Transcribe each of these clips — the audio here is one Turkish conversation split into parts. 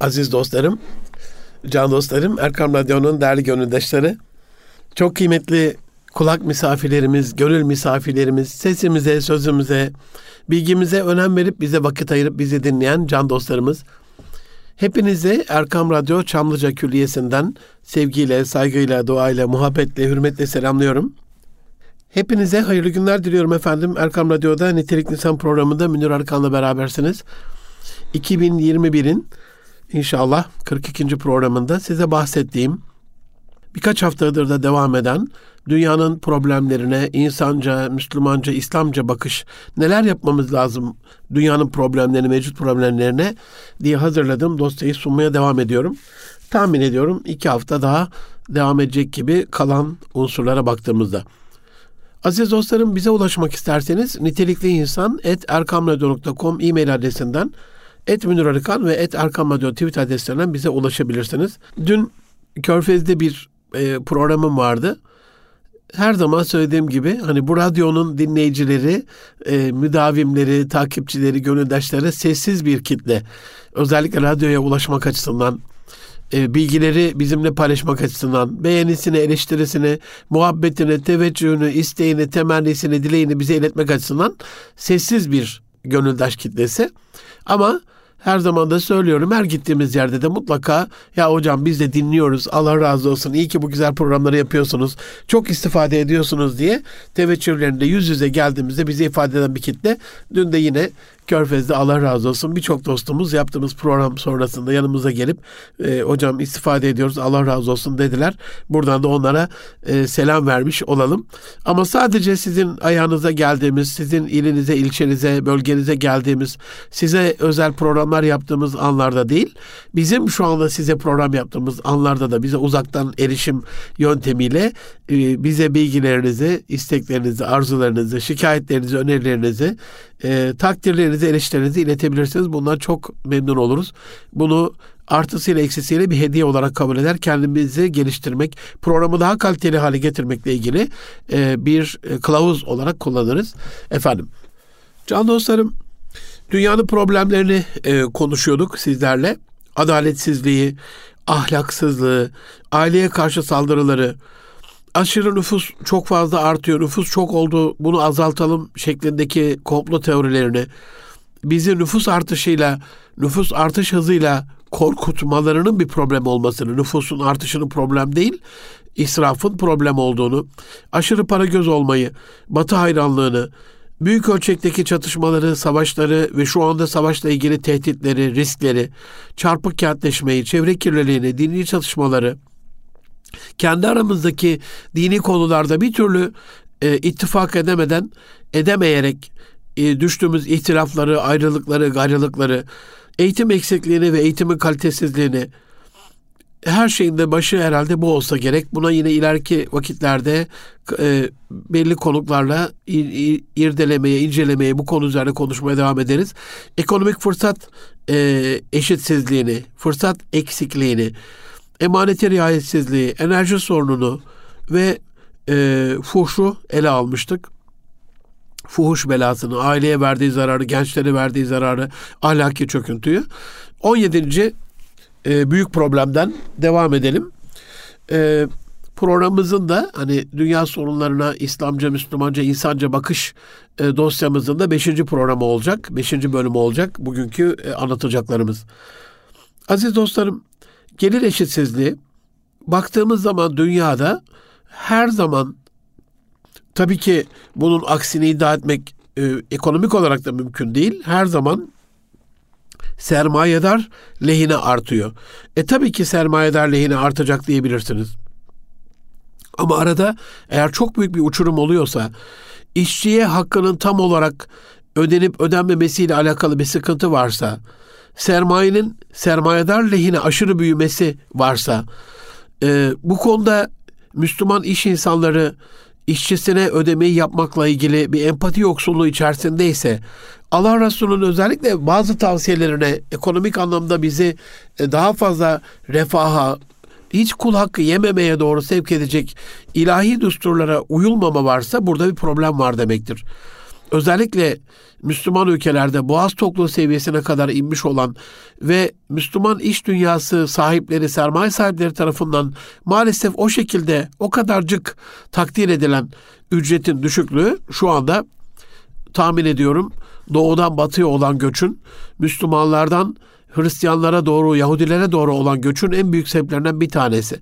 aziz dostlarım, can dostlarım, Erkam Radyo'nun değerli gönüldaşları, çok kıymetli kulak misafirlerimiz, gönül misafirlerimiz, sesimize, sözümüze, bilgimize önem verip bize vakit ayırıp bizi dinleyen can dostlarımız, hepinize Erkam Radyo Çamlıca Külliyesi'nden sevgiyle, saygıyla, duayla, muhabbetle, hürmetle selamlıyorum. Hepinize hayırlı günler diliyorum efendim. Erkam Radyo'da Nitelik Nisan programında Münir Arkan'la berabersiniz. 2021'in inşallah 42. programında size bahsettiğim birkaç haftadır da devam eden dünyanın problemlerine insanca, Müslümanca, İslamca bakış neler yapmamız lazım dünyanın problemlerine, mevcut problemlerine diye hazırladığım dosyayı sunmaya devam ediyorum. Tahmin ediyorum iki hafta daha devam edecek gibi kalan unsurlara baktığımızda. Aziz dostlarım bize ulaşmak isterseniz nitelikli insan et erkamradyo.com e-mail adresinden et Münir Arıkan ve et Erkam Radyo tweet adreslerinden bize ulaşabilirsiniz. Dün Körfez'de bir e, programım vardı. Her zaman söylediğim gibi hani bu radyonun dinleyicileri, e, müdavimleri, takipçileri, gönüldaşları sessiz bir kitle. Özellikle radyoya ulaşmak açısından e, bilgileri bizimle paylaşmak açısından beğenisini, eleştirisini, muhabbetini, teveccühünü, isteğini, temennisini, dileğini bize iletmek açısından sessiz bir gönüldaş kitlesi. Ama her zaman da söylüyorum her gittiğimiz yerde de mutlaka ya hocam biz de dinliyoruz Allah razı olsun iyi ki bu güzel programları yapıyorsunuz çok istifade ediyorsunuz diye teveccühlerinde yüz yüze geldiğimizde bize ifade eden bir kitle dün de yine Körfez'de Allah razı olsun birçok dostumuz yaptığımız program sonrasında yanımıza gelip e, hocam istifade ediyoruz Allah razı olsun dediler. Buradan da onlara e, selam vermiş olalım. Ama sadece sizin ayağınıza geldiğimiz, sizin ilinize, ilçenize, bölgenize geldiğimiz, size özel programlar yaptığımız anlarda değil, bizim şu anda size program yaptığımız anlarda da bize uzaktan erişim yöntemiyle e, bize bilgilerinizi, isteklerinizi, arzularınızı, şikayetlerinizi, önerilerinizi, e, takdirlerinizi, eleştirilerinizi iletebilirsiniz. Bundan çok memnun oluruz. Bunu artısıyla eksisiyle bir hediye olarak kabul eder. Kendimizi geliştirmek, programı daha kaliteli hale getirmekle ilgili e, bir e, kılavuz olarak kullanırız. Efendim, can dostlarım, dünyanın problemlerini e, konuşuyorduk sizlerle. Adaletsizliği, ahlaksızlığı, aileye karşı saldırıları, aşırı nüfus çok fazla artıyor, nüfus çok oldu, bunu azaltalım şeklindeki komplo teorilerini, bizi nüfus artışıyla, nüfus artış hızıyla korkutmalarının bir problem olmasını, nüfusun artışının problem değil, israfın problem olduğunu, aşırı para göz olmayı, batı hayranlığını, büyük ölçekteki çatışmaları, savaşları ve şu anda savaşla ilgili tehditleri, riskleri, çarpık kentleşmeyi, çevre kirliliğini, dini çatışmaları, kendi aramızdaki dini konularda bir türlü e, ittifak edemeden, edemeyerek e, düştüğümüz ihtilafları, ayrılıkları, gayrılıkları, eğitim eksikliğini ve eğitimin kalitesizliğini, her şeyin de başı herhalde bu olsa gerek. Buna yine ileriki vakitlerde e, belli konuklarla ir, irdelemeye, incelemeye, bu konu üzerine konuşmaya devam ederiz. Ekonomik fırsat e, eşitsizliğini, fırsat eksikliğini, emanete riayetsizliği, enerji sorununu ve e, fuhşu ele almıştık. Fuhuş belasını, aileye verdiği zararı, gençlere verdiği zararı, ahlaki çöküntüyü. 17. E, büyük problemden devam edelim. E, programımızın da hani dünya sorunlarına İslamca, Müslümanca, insanca bakış e, dosyamızın da 5. programı olacak. 5. bölümü olacak bugünkü e, anlatacaklarımız. Aziz dostlarım, gelir eşitsizliği baktığımız zaman dünyada her zaman tabii ki bunun aksini iddia etmek e, ekonomik olarak da mümkün değil. Her zaman sermayedar lehine artıyor. E tabii ki sermayedar lehine artacak diyebilirsiniz. Ama arada eğer çok büyük bir uçurum oluyorsa işçiye hakkının tam olarak ödenip ödenmemesiyle alakalı bir sıkıntı varsa sermayenin sermayedar lehine aşırı büyümesi varsa e, bu konuda Müslüman iş insanları işçisine ödemeyi yapmakla ilgili bir empati yoksulluğu içerisindeyse Allah Resulü'nün özellikle bazı tavsiyelerine ekonomik anlamda bizi e, daha fazla refaha, hiç kul hakkı yememeye doğru sevk edecek ilahi düsturlara uyulmama varsa burada bir problem var demektir. Özellikle Müslüman ülkelerde boğaz tokluğu seviyesine kadar inmiş olan ve Müslüman iş dünyası sahipleri, sermaye sahipleri tarafından maalesef o şekilde o kadarcık takdir edilen ücretin düşüklüğü şu anda tahmin ediyorum doğudan batıya olan göçün Müslümanlardan Hristiyanlara doğru, Yahudilere doğru olan göçün en büyük sebeplerinden bir tanesi.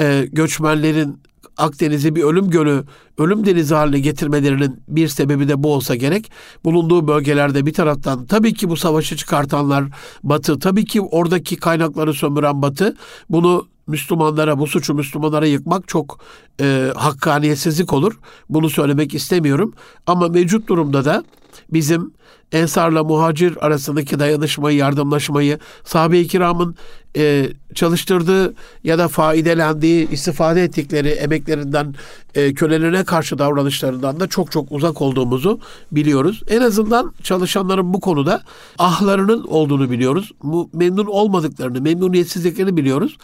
Ee, göçmenlerin Akdeniz'i bir ölüm gölü, ölüm denizi haline getirmelerinin bir sebebi de bu olsa gerek. Bulunduğu bölgelerde bir taraftan tabii ki bu savaşı çıkartanlar Batı, tabii ki oradaki kaynakları sömüren Batı bunu Müslümanlara, bu suçu Müslümanlara yıkmak çok e, hakkaniyetsizlik olur. Bunu söylemek istemiyorum. Ama mevcut durumda da bizim Ensarla muhacir arasındaki dayanışmayı, yardımlaşmayı, sahabe-i kiramın e, çalıştırdığı ya da faidelendiği, istifade ettikleri emeklerinden, e, kölelerine karşı davranışlarından da çok çok uzak olduğumuzu biliyoruz. En azından çalışanların bu konuda ahlarının olduğunu biliyoruz. Memnun olmadıklarını, memnuniyetsizliklerini biliyoruz.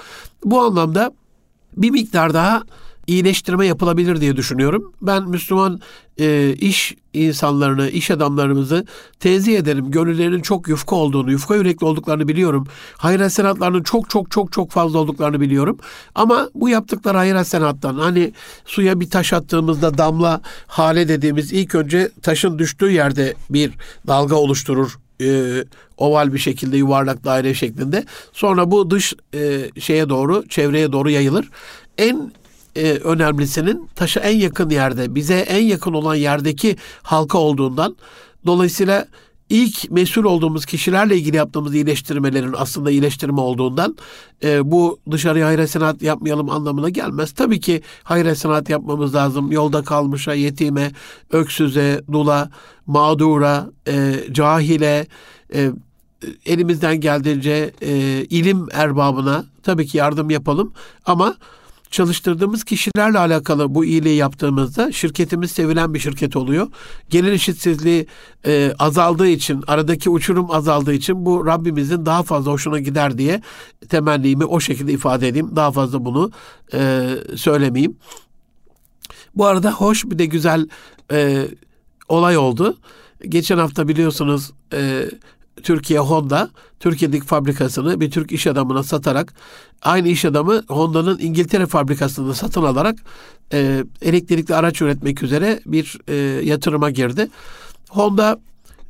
Bu anlamda bir miktar daha iyileştirme yapılabilir diye düşünüyorum. Ben Müslüman e, iş insanlarını, iş adamlarımızı tenzih ederim. Gönüllerinin çok yufka olduğunu, yufka yürekli olduklarını biliyorum. Hayır hasenatlarının çok çok çok çok fazla olduklarını biliyorum. Ama bu yaptıkları hayır hasenattan hani suya bir taş attığımızda damla hale dediğimiz ilk önce taşın düştüğü yerde bir dalga oluşturur e, oval bir şekilde yuvarlak daire şeklinde. Sonra bu dış e, şeye doğru, çevreye doğru yayılır. En e, önemlisinin taşa en yakın yerde, bize en yakın olan yerdeki halka olduğundan dolayısıyla ilk mesul olduğumuz kişilerle ilgili yaptığımız iyileştirmelerin aslında iyileştirme olduğundan e, bu dışarıya hayır sanat yapmayalım anlamına gelmez. Tabii ki hayır sanat yapmamız lazım. Yolda kalmışa, yetime, öksüze, dula, mağdura, e, cahile, e, elimizden geldiğince e, ilim erbabına tabii ki yardım yapalım ama çalıştırdığımız kişilerle alakalı bu iyiliği yaptığımızda şirketimiz sevilen bir şirket oluyor. Gelir eşitsizliği e, azaldığı için, aradaki uçurum azaldığı için bu Rabbimizin daha fazla hoşuna gider diye temennimi o şekilde ifade edeyim. Daha fazla bunu e, söylemeyeyim. Bu arada hoş bir de güzel e, olay oldu. Geçen hafta biliyorsunuz e, Türkiye Honda Türkiye'deki fabrikasını bir Türk iş adamına satarak aynı iş adamı Honda'nın İngiltere fabrikasını satın alarak e, elektrikli araç üretmek üzere bir e, yatırıma girdi. Honda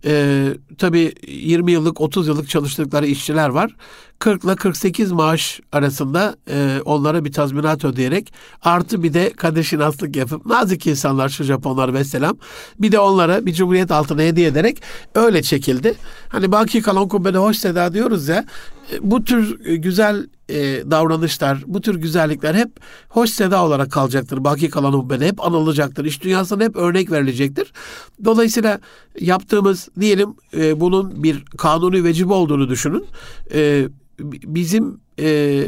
e, tabii 20 yıllık 30 yıllık çalıştıkları işçiler var. 40 ile 48 maaş arasında e, onlara bir tazminat ödeyerek artı bir de kadeşinaslık yapıp nazik insanlar şu Japonlar ve selam bir de onlara bir cumhuriyet altına hediye ederek öyle çekildi. Hani baki kalan kubbede hoş seda diyoruz ya e, bu tür güzel e, davranışlar, bu tür güzellikler hep hoş seda olarak kalacaktır. Baki kalan hubbede hep anılacaktır. İş dünyasında hep örnek verilecektir. Dolayısıyla yaptığımız diyelim e, bunun bir kanuni vecib olduğunu düşünün. E, bizim e,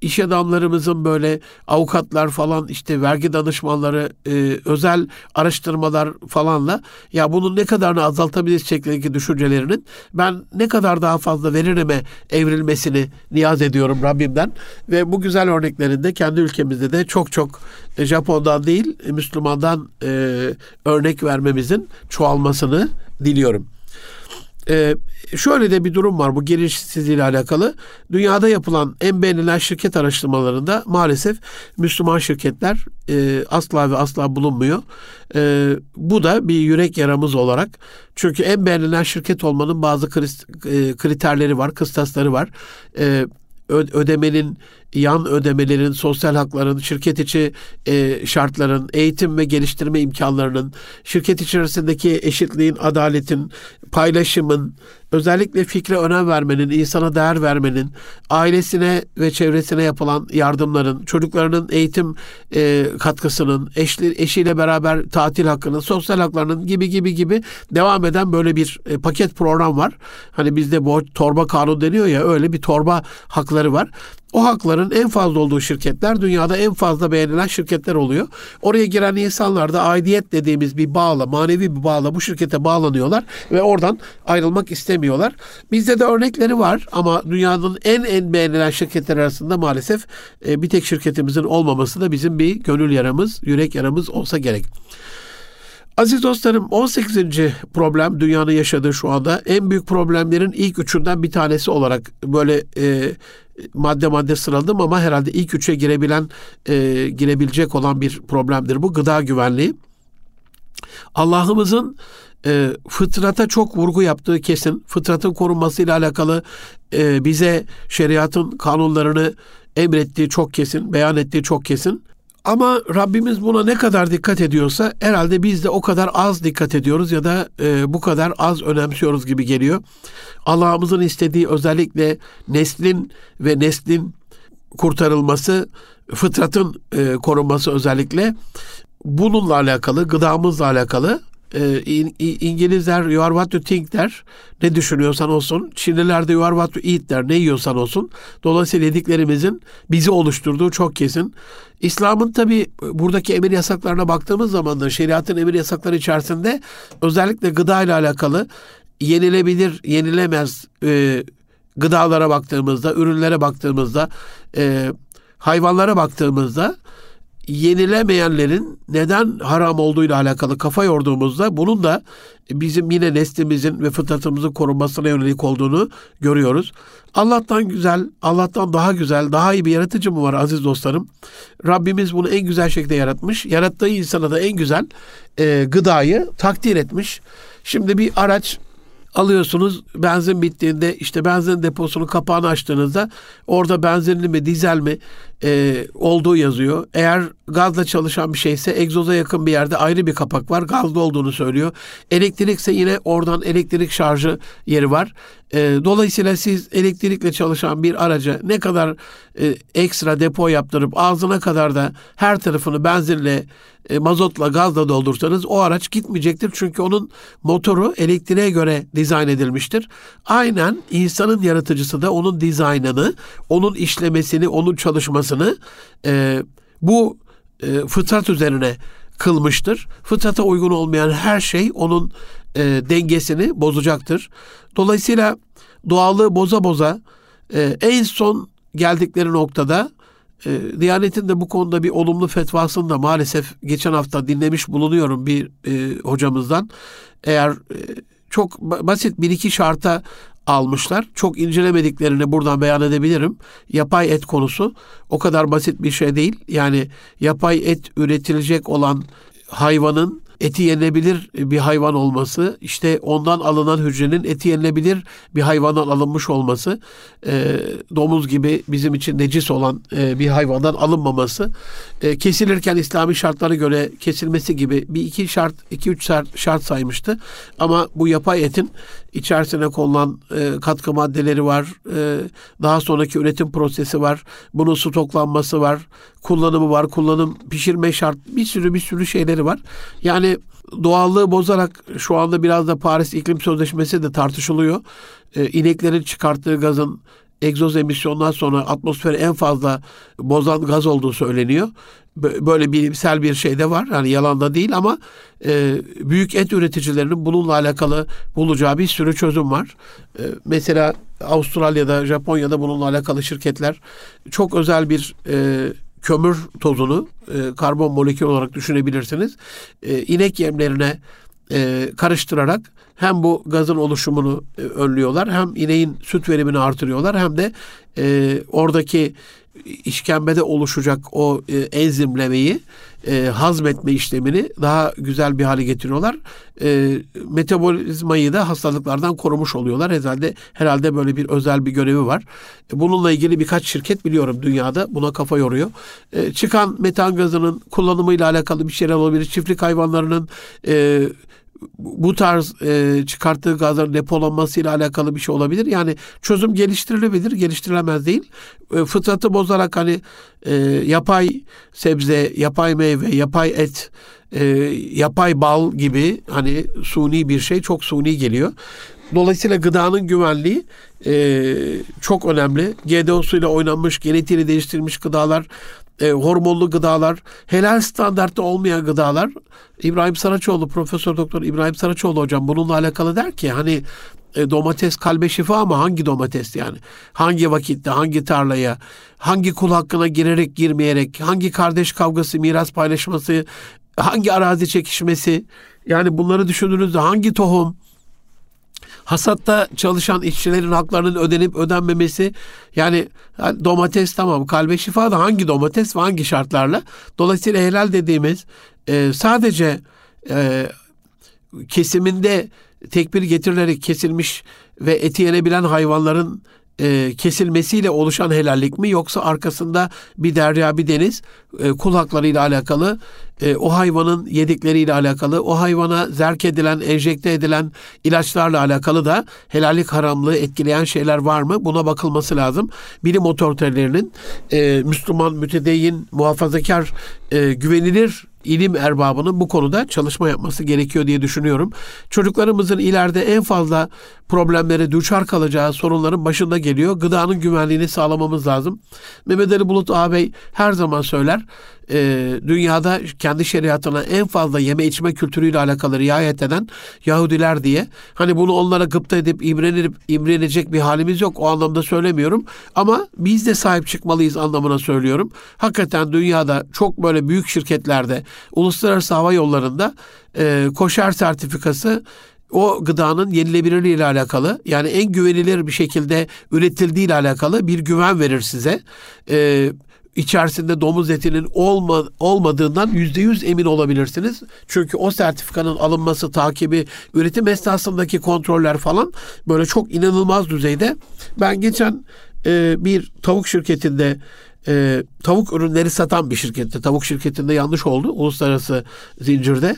iş adamlarımızın böyle avukatlar falan işte vergi danışmanları e, özel araştırmalar falanla ya bunun ne kadarını azaltabiliriz şeklindeki düşüncelerinin ben ne kadar daha fazla veririme evrilmesini niyaz ediyorum Rabbimden ve bu güzel örneklerinde kendi ülkemizde de çok çok e, Japon'dan değil Müslümandan e, örnek vermemizin çoğalmasını diliyorum. Ee, şöyle de bir durum var bu gelişsizliği ile alakalı. Dünyada yapılan en beğenilen şirket araştırmalarında maalesef Müslüman şirketler e, asla ve asla bulunmuyor. E, bu da bir yürek yaramız olarak. Çünkü en beğenilen şirket olmanın bazı e, kriterleri var, kıstasları var. E, ödemenin yan ödemelerin, sosyal hakların, şirket içi e, şartların, eğitim ve geliştirme imkanlarının, şirket içerisindeki eşitliğin, adaletin, paylaşımın, özellikle fikre önem vermenin, insana değer vermenin, ailesine ve çevresine yapılan yardımların, çocuklarının eğitim e, katkısının, eşli, eşiyle beraber tatil hakkının, sosyal haklarının gibi gibi gibi devam eden böyle bir e, paket program var. Hani bizde bu torba kanun deniyor ya öyle bir torba hakları var. O hakların en fazla olduğu şirketler dünyada en fazla beğenilen şirketler oluyor. Oraya giren insanlar da aidiyet dediğimiz bir bağla, manevi bir bağla bu şirkete bağlanıyorlar ve oradan ayrılmak istemiyorlar. Bizde de örnekleri var ama dünyanın en en beğenilen şirketler arasında maalesef e, bir tek şirketimizin olmaması da bizim bir gönül yaramız, yürek yaramız olsa gerek. Aziz dostlarım 18. problem dünyanın yaşadığı şu anda en büyük problemlerin ilk üçünden bir tanesi olarak böyle e, madde madde sıraladım ama herhalde ilk üçe girebilen e, girebilecek olan bir problemdir bu gıda güvenliği. Allah'ımızın e, fıtrata çok vurgu yaptığı kesin. Fıtratın korunmasıyla alakalı e, bize şeriatın kanunlarını emrettiği çok kesin, beyan ettiği çok kesin. Ama Rabbimiz buna ne kadar dikkat ediyorsa herhalde biz de o kadar az dikkat ediyoruz ya da e, bu kadar az önemsiyoruz gibi geliyor. Allah'ımızın istediği özellikle neslin ve neslin kurtarılması, fıtratın e, korunması özellikle bununla alakalı, gıdamızla alakalı e, İngilizler you are what you think der. Ne düşünüyorsan olsun. Çinliler de you are what you eat der. Ne yiyorsan olsun. Dolayısıyla yediklerimizin bizi oluşturduğu çok kesin. İslam'ın tabi buradaki emir yasaklarına baktığımız zaman da şeriatın emir yasakları içerisinde özellikle gıda ile alakalı yenilebilir, yenilemez e, gıdalara baktığımızda, ürünlere baktığımızda, e, hayvanlara baktığımızda yenilemeyenlerin neden haram olduğuyla alakalı kafa yorduğumuzda bunun da bizim yine neslimizin ve fıtratımızın korunmasına yönelik olduğunu görüyoruz. Allah'tan güzel, Allah'tan daha güzel, daha iyi bir yaratıcı mı var aziz dostlarım? Rabbimiz bunu en güzel şekilde yaratmış. Yarattığı insana da en güzel e, gıdayı takdir etmiş. Şimdi bir araç alıyorsunuz benzin bittiğinde işte benzin deposunun kapağını açtığınızda orada benzinli mi dizel mi e, olduğu yazıyor. Eğer gazla çalışan bir şeyse egzoza yakın bir yerde ayrı bir kapak var. Gazlı olduğunu söylüyor. Elektrikse yine oradan elektrik şarjı yeri var. E, dolayısıyla siz elektrikle çalışan bir araca ne kadar e, ekstra depo yaptırıp ağzına kadar da her tarafını benzinle, e, mazotla, gazla doldursanız o araç gitmeyecektir. Çünkü onun motoru elektriğe göre dizayn edilmiştir. Aynen insanın yaratıcısı da onun dizaynını, onun işlemesini, onun çalışmasını e, bu e, fıtrat üzerine kılmıştır. Fıtrata uygun olmayan her şey onun e, dengesini bozacaktır. Dolayısıyla doğallığı boza boza e, en son geldikleri noktada e, Diyanet'in de bu konuda bir olumlu fetvasını da maalesef geçen hafta dinlemiş bulunuyorum bir e, hocamızdan. Eğer e, çok basit bir iki şarta almışlar. Çok incelemediklerini buradan beyan edebilirim. Yapay et konusu o kadar basit bir şey değil. Yani yapay et üretilecek olan hayvanın eti yenilebilir bir hayvan olması, işte ondan alınan hücrenin eti yenilebilir bir hayvandan alınmış olması, e, domuz gibi bizim için necis olan e, bir hayvandan alınmaması, e, kesilirken İslami şartlara göre kesilmesi gibi bir iki şart, iki üç şart, şart saymıştı. Ama bu yapay etin içerisine konulan e, katkı maddeleri var, e, daha sonraki üretim prosesi var, bunun stoklanması var, kullanımı var, kullanım, pişirme şart, bir sürü bir sürü şeyleri var. Yani doğallığı bozarak şu anda biraz da Paris İklim Sözleşmesi de tartışılıyor. E, ineklerin çıkarttığı gazın egzoz emisyondan sonra atmosferi en fazla bozan gaz olduğu söyleniyor. Böyle bilimsel bir şey de var. Yani yalan da değil ama e, büyük et üreticilerinin bununla alakalı bulacağı bir sürü çözüm var. E, mesela Avustralya'da, Japonya'da bununla alakalı şirketler çok özel bir e, kömür tozunu e, karbon molekül olarak düşünebilirsiniz. E, inek yemlerine e, karıştırarak hem bu gazın oluşumunu e, önlüyorlar hem ineğin süt verimini artırıyorlar hem de e, oradaki işkembede oluşacak o e, enzimlemeyi e, hazmetme işlemini daha güzel bir hale getiriyorlar. E, metabolizmayı da hastalıklardan korumuş oluyorlar. Herhalde herhalde böyle bir özel bir görevi var. E, bununla ilgili birkaç şirket biliyorum dünyada buna kafa yoruyor. E, çıkan metan gazının kullanımıyla alakalı bir şeyler olabilir. Çiftlik hayvanlarının e, bu tarz e, çıkarttığı gazların depolanmasıyla alakalı bir şey olabilir. Yani çözüm geliştirilebilir, geliştirilemez değil. E, fıtratı bozarak hani e, yapay sebze, yapay meyve, yapay et, e, yapay bal gibi hani suni bir şey çok suni geliyor. Dolayısıyla gıdanın güvenliği e, çok önemli. GDO'suyla oynanmış, genetiğini değiştirilmiş gıdalar e, hormonlu gıdalar, helal standartta olmayan gıdalar. İbrahim Saraçoğlu, Profesör Doktor İbrahim Saraçoğlu hocam bununla alakalı der ki hani e, domates kalbe şifa ama hangi domates yani? Hangi vakitte, hangi tarlaya, hangi kul hakkına girerek girmeyerek, hangi kardeş kavgası, miras paylaşması hangi arazi çekişmesi, yani bunları düşündüğünüzde hangi tohum, hasatta çalışan işçilerin haklarının ödenip ödenmemesi yani domates tamam kalbe şifa da hangi domates ve hangi şartlarla? Dolayısıyla helal dediğimiz e, sadece e, kesiminde tekbir getirilerek kesilmiş ve eti yenebilen hayvanların e, kesilmesiyle oluşan helallik mi yoksa arkasında bir derya bir deniz e, kul alakalı e, o hayvanın yedikleriyle alakalı o hayvana zerk edilen enjekte edilen ilaçlarla alakalı da helallik haramlığı etkileyen şeyler var mı buna bakılması lazım. Bilim otoritelerinin e, Müslüman, mütedeyyin, muhafazakar, e, güvenilir ilim erbabının bu konuda çalışma yapması gerekiyor diye düşünüyorum. Çocuklarımızın ileride en fazla problemlere düşar kalacağı sorunların başında geliyor. Gıdanın güvenliğini sağlamamız lazım. Mehmet Ali Bulut ağabey her zaman söyler e, dünyada kendi şeriatına en fazla yeme içme kültürüyle alakalı riayet eden Yahudiler diye. Hani bunu onlara gıpta edip imrenip imrenecek bir halimiz yok. O anlamda söylemiyorum. Ama biz de sahip çıkmalıyız anlamına söylüyorum. Hakikaten dünyada çok böyle büyük şirketlerde, uluslararası hava yollarında e, koşar sertifikası o gıdanın yenilebilirliği ile alakalı yani en güvenilir bir şekilde üretildiği ile alakalı bir güven verir size. Ee, içerisinde domuz etinin olma, olmadığından yüzde yüz emin olabilirsiniz. Çünkü o sertifikanın alınması, takibi, üretim esnasındaki kontroller falan böyle çok inanılmaz düzeyde. Ben geçen e, bir tavuk şirketinde e, tavuk ürünleri satan bir şirkette, tavuk şirketinde yanlış oldu uluslararası zincirde.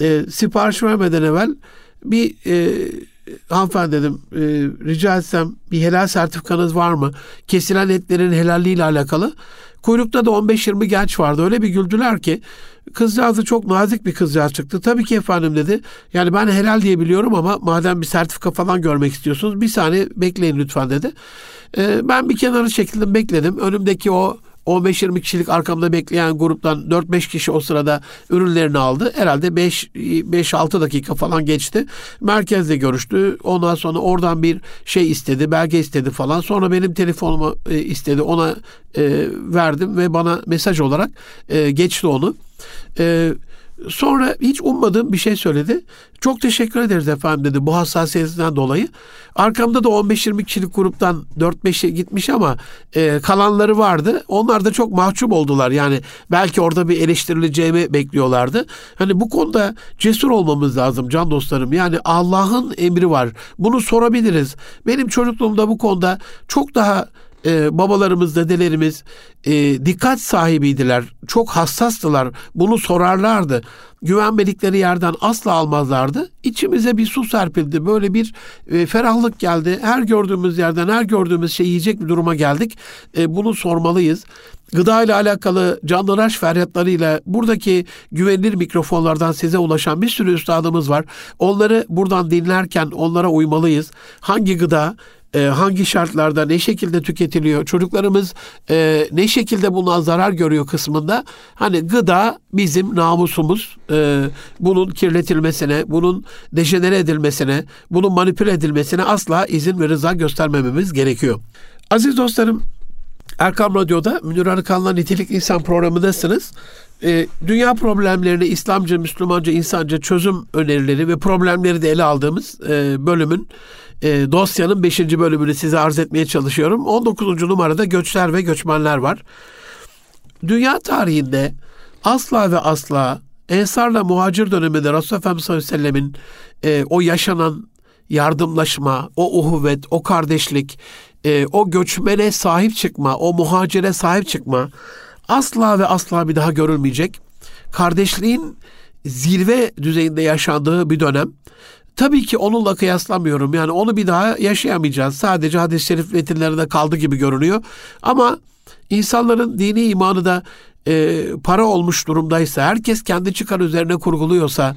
E, sipariş vermeden evvel bir e, hanımefendi dedim e, rica etsem bir helal sertifikanız var mı? Kesilen etlerin helalliği ile alakalı. Kuyrukta da 15-20 genç vardı. Öyle bir güldüler ki kızcağızı çok nazik bir kızcağız çıktı. Tabii ki efendim dedi. Yani ben helal diye biliyorum ama madem bir sertifika falan görmek istiyorsunuz bir saniye bekleyin lütfen dedi. E, ben bir kenara çekildim bekledim. Önümdeki o 15-20 kişilik arkamda bekleyen gruptan 4-5 kişi o sırada ürünlerini aldı. Herhalde 5-6 dakika falan geçti. Merkezde görüştü. Ondan sonra oradan bir şey istedi, belge istedi falan. Sonra benim telefonumu e, istedi. Ona e, verdim ve bana mesaj olarak e, geçti onu. E, Sonra hiç ummadığım bir şey söyledi. Çok teşekkür ederiz efendim dedi bu hassasiyetinden dolayı. Arkamda da 15-20 kişilik gruptan 4-5'e gitmiş ama e, kalanları vardı. Onlar da çok mahcup oldular. Yani belki orada bir eleştirileceğimi bekliyorlardı. Hani bu konuda cesur olmamız lazım can dostlarım. Yani Allah'ın emri var. Bunu sorabiliriz. Benim çocukluğumda bu konuda çok daha e, babalarımız, dedelerimiz e, dikkat sahibiydiler. Çok hassastılar. Bunu sorarlardı. Güvenmedikleri yerden asla almazlardı. İçimize bir su serpildi. Böyle bir e, ferahlık geldi. Her gördüğümüz yerden, her gördüğümüz şey yiyecek bir duruma geldik. E, bunu sormalıyız. Gıda ile alakalı canlıraş feryatlarıyla buradaki güvenilir mikrofonlardan size ulaşan bir sürü üstadımız var. Onları buradan dinlerken onlara uymalıyız. Hangi gıda, e, hangi şartlarda ne şekilde tüketiliyor, çocuklarımız e, ne şekilde bundan zarar görüyor kısmında hani gıda bizim namusumuz. E, bunun kirletilmesine, bunun dejenere edilmesine, bunun manipüle edilmesine asla izin ve rıza göstermememiz gerekiyor. Aziz dostlarım, Erkam Radyo'da Münir Arıkan'la Nitelik İnsan programındasınız. E, dünya problemlerini İslamca, Müslümanca, insanca çözüm önerileri ve problemleri de ele aldığımız e, bölümün e, dosyanın 5. bölümünü size arz etmeye çalışıyorum. 19. numarada göçler ve göçmenler var. Dünya tarihinde asla ve asla Ensarla muhacir döneminde Resulullah Efendimiz sallallahu aleyhi ve sellemin e, o yaşanan yardımlaşma, o uhuvvet, o kardeşlik, e, o göçmene sahip çıkma, o muhacire sahip çıkma asla ve asla bir daha görülmeyecek. Kardeşliğin zirve düzeyinde yaşandığı bir dönem. Tabii ki onunla kıyaslamıyorum. Yani onu bir daha yaşayamayacağız. Sadece hadis-i şerif metinlerinde kaldı gibi görünüyor. Ama insanların dini imanı da e, para olmuş durumdaysa, herkes kendi çıkar üzerine kurguluyorsa,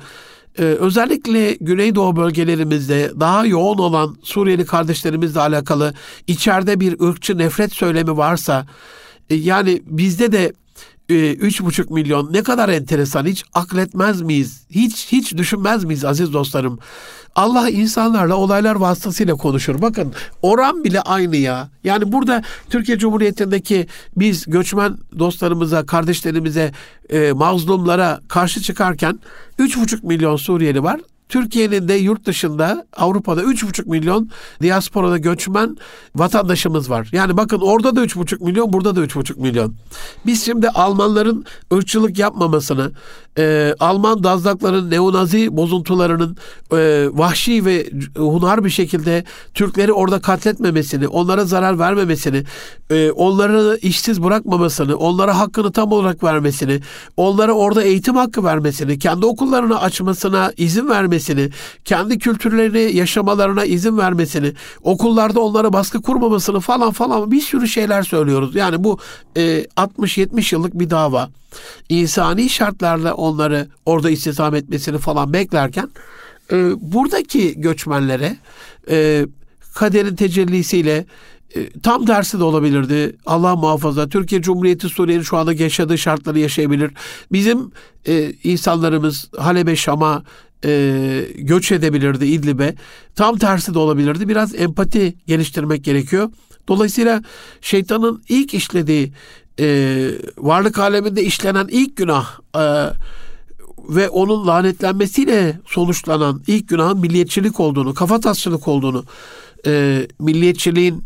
e, özellikle Güneydoğu bölgelerimizde daha yoğun olan Suriyeli kardeşlerimizle alakalı içeride bir ırkçı nefret söylemi varsa, e, yani bizde de üç buçuk milyon ne kadar enteresan hiç akletmez miyiz? Hiç hiç düşünmez miyiz aziz dostlarım? Allah insanlarla olaylar vasıtasıyla konuşur. Bakın oran bile aynı ya. Yani burada Türkiye Cumhuriyeti'ndeki biz göçmen dostlarımıza, kardeşlerimize, e, mazlumlara karşı çıkarken 3,5 milyon Suriyeli var. Türkiye'nin de yurt dışında Avrupa'da 3,5 milyon diasporada göçmen vatandaşımız var. Yani bakın orada da 3,5 milyon, burada da 3,5 milyon. Biz şimdi Almanların ırkçılık yapmamasını, e, Alman dazlakların neonazi bozuntularının e, vahşi ve hunar bir şekilde Türkleri orada katletmemesini, onlara zarar vermemesini, e, onları işsiz bırakmamasını, onlara hakkını tam olarak vermesini, onlara orada eğitim hakkı vermesini, kendi okullarını açmasına izin vermesini, kendi kültürlerini yaşamalarına izin vermesini, okullarda onlara baskı kurmamasını falan falan bir sürü şeyler söylüyoruz. Yani bu e, 60-70 yıllık bir dava insani şartlarla onları orada istihdam etmesini falan beklerken e, buradaki göçmenlere e, kaderin tecellisiyle e, tam tersi de olabilirdi. Allah muhafaza. Türkiye Cumhuriyeti Suriye'nin şu anda yaşadığı şartları yaşayabilir. Bizim e, insanlarımız Halep'e, Şam'a e, göç edebilirdi İdlib'e. Tam tersi de olabilirdi. Biraz empati geliştirmek gerekiyor. Dolayısıyla şeytanın ilk işlediği e, varlık aleminde işlenen ilk günah e, ve onun lanetlenmesiyle sonuçlanan ilk günahın milliyetçilik olduğunu, kafatasçılık olduğunu, e, milliyetçiliğin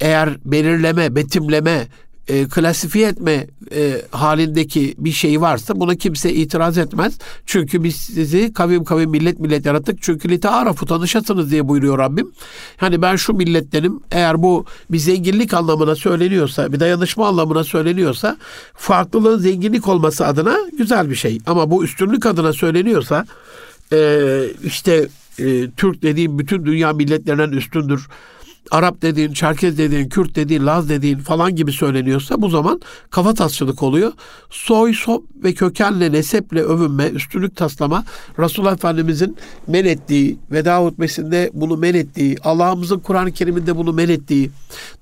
eğer belirleme, betimleme, e, klasifiye etme e, halindeki bir şey varsa buna kimse itiraz etmez. Çünkü biz sizi kavim kavim millet millet yarattık. Çünkü litearafu tanışasınız diye buyuruyor Rabbim. Hani ben şu millettenim eğer bu bir zenginlik anlamına söyleniyorsa bir dayanışma anlamına söyleniyorsa farklılığın zenginlik olması adına güzel bir şey. Ama bu üstünlük adına söyleniyorsa e, işte e, Türk dediğim bütün dünya milletlerinden üstündür Arap dediğin, Çerkez dediğin, Kürt dediğin, Laz dediğin falan gibi söyleniyorsa bu zaman kafa tasçılık oluyor. Soy, sop ve kökenle, neseple övünme, üstünlük taslama Resulullah Efendimizin men ettiği, veda hutbesinde bunu men ettiği, Allah'ımızın Kur'an-ı Kerim'inde bunu men ettiği.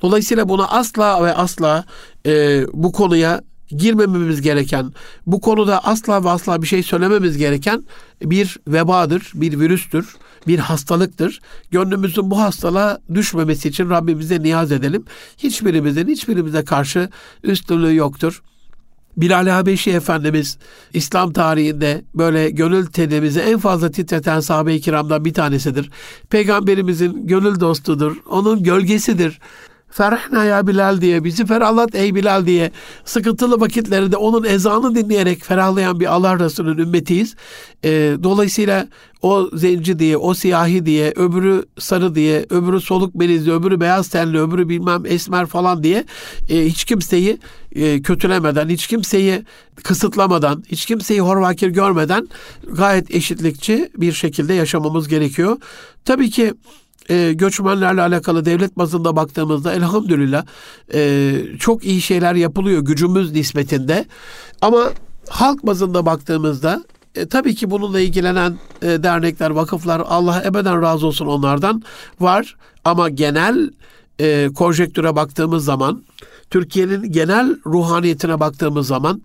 Dolayısıyla buna asla ve asla e, bu konuya girmememiz gereken, bu konuda asla ve asla bir şey söylememiz gereken bir vebadır, bir virüstür bir hastalıktır. Gönlümüzün bu hastalığa düşmemesi için Rabbimize niyaz edelim. Hiçbirimizin hiçbirimize karşı üstünlüğü yoktur. Bilal Habeşi Efendimiz İslam tarihinde böyle gönül telimizi en fazla titreten sahabe-i kiramdan bir tanesidir. Peygamberimizin gönül dostudur, onun gölgesidir. Ferhna ya Bilal diye bizi ferahlat ey Bilal diye sıkıntılı vakitlerinde onun ezanı dinleyerek ferahlayan bir Allah Resulü'nün ümmetiyiz. E, dolayısıyla o zenci diye, o siyahi diye, öbürü sarı diye, öbürü soluk benizli, öbürü beyaz tenli, öbürü bilmem esmer falan diye e, hiç kimseyi e, kötülemeden, hiç kimseyi kısıtlamadan, hiç kimseyi horvakir görmeden gayet eşitlikçi bir şekilde yaşamamız gerekiyor. Tabii ki e, göçmenlerle alakalı devlet bazında baktığımızda elhamdülillah e, çok iyi şeyler yapılıyor gücümüz nispetinde. Ama halk bazında baktığımızda e, tabii ki bununla ilgilenen e, dernekler, vakıflar Allah ebeden razı olsun onlardan var. Ama genel e, konjektüre baktığımız zaman, Türkiye'nin genel ruhaniyetine baktığımız zaman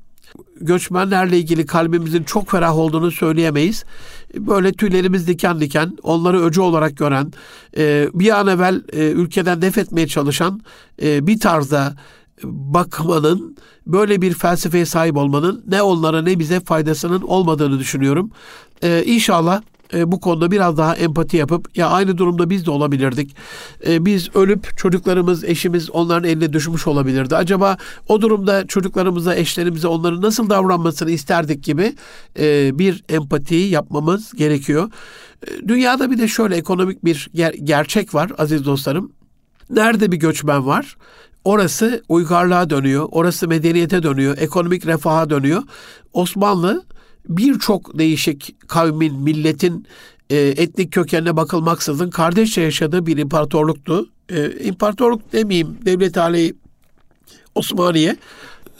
göçmenlerle ilgili kalbimizin çok ferah olduğunu söyleyemeyiz. Böyle tüylerimiz diken diken, onları öcü olarak gören, e, bir an evvel e, ülkeden def etmeye çalışan e, bir tarzda bakmanın, böyle bir felsefeye sahip olmanın ne onlara ne bize faydasının olmadığını düşünüyorum. İnşallah e, bu konuda biraz daha empati yapıp ya aynı durumda biz de olabilirdik. E, biz ölüp çocuklarımız, eşimiz onların eline düşmüş olabilirdi. Acaba o durumda çocuklarımıza, eşlerimize onların nasıl davranmasını isterdik gibi e, bir empatiyi yapmamız gerekiyor. E, dünyada bir de şöyle ekonomik bir ger- gerçek var aziz dostlarım. Nerede bir göçmen var? Orası uygarlığa dönüyor, orası medeniyete dönüyor, ekonomik refaha dönüyor. Osmanlı birçok değişik kavmin, milletin e, etnik kökenine bakılmaksızın kardeşçe yaşadığı bir imparatorluktu. E, imparatorluk demeyeyim, devlet hali Osmaniye.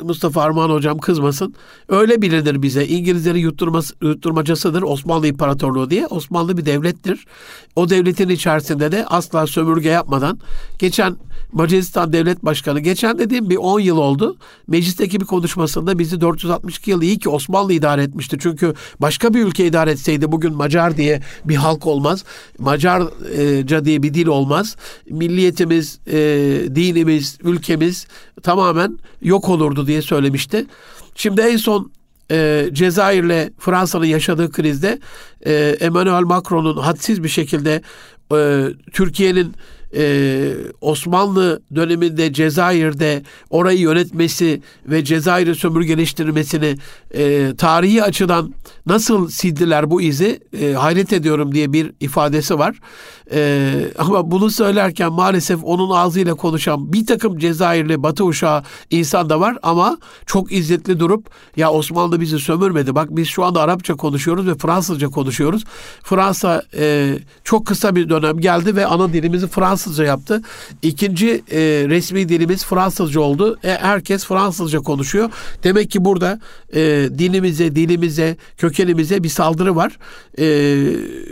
Mustafa Armağan hocam kızmasın. Öyle bilinir bize. İngilizlerin yutturması, yutturmacasıdır Osmanlı İmparatorluğu diye. Osmanlı bir devlettir. O devletin içerisinde de asla sömürge yapmadan geçen Macaristan Devlet Başkanı geçen dediğim bir 10 yıl oldu. Meclisteki bir konuşmasında bizi 462 yıl iyi ki Osmanlı idare etmişti. Çünkü başka bir ülke idare etseydi bugün Macar diye bir halk olmaz. Macarca diye bir dil olmaz. Milliyetimiz, e, dinimiz, ülkemiz tamamen yok olurdu diye söylemişti. Şimdi en son e, Cezayir'le Fransa'nın yaşadığı krizde e, Emmanuel Macron'un hadsiz bir şekilde e, Türkiye'nin e, Osmanlı döneminde Cezayir'de orayı yönetmesi ve Cezayir'i sömürgeleştirmesini e, tarihi açıdan nasıl sildiler bu izi e, hayret ediyorum diye bir ifadesi var. E, ama bunu söylerken maalesef onun ağzıyla konuşan bir takım Cezayirli Batı uşağı insan da var ama çok izzetli durup ya Osmanlı bizi sömürmedi. Bak biz şu anda Arapça konuşuyoruz ve Fransızca konuşuyoruz. Fransa e, çok kısa bir dönem geldi ve ana dilimizi Fransızca yaptı. İkinci e, resmi dilimiz Fransızca oldu. E, herkes Fransızca konuşuyor. Demek ki burada e, dinimize, dilimize, kökenimize bir saldırı var. E,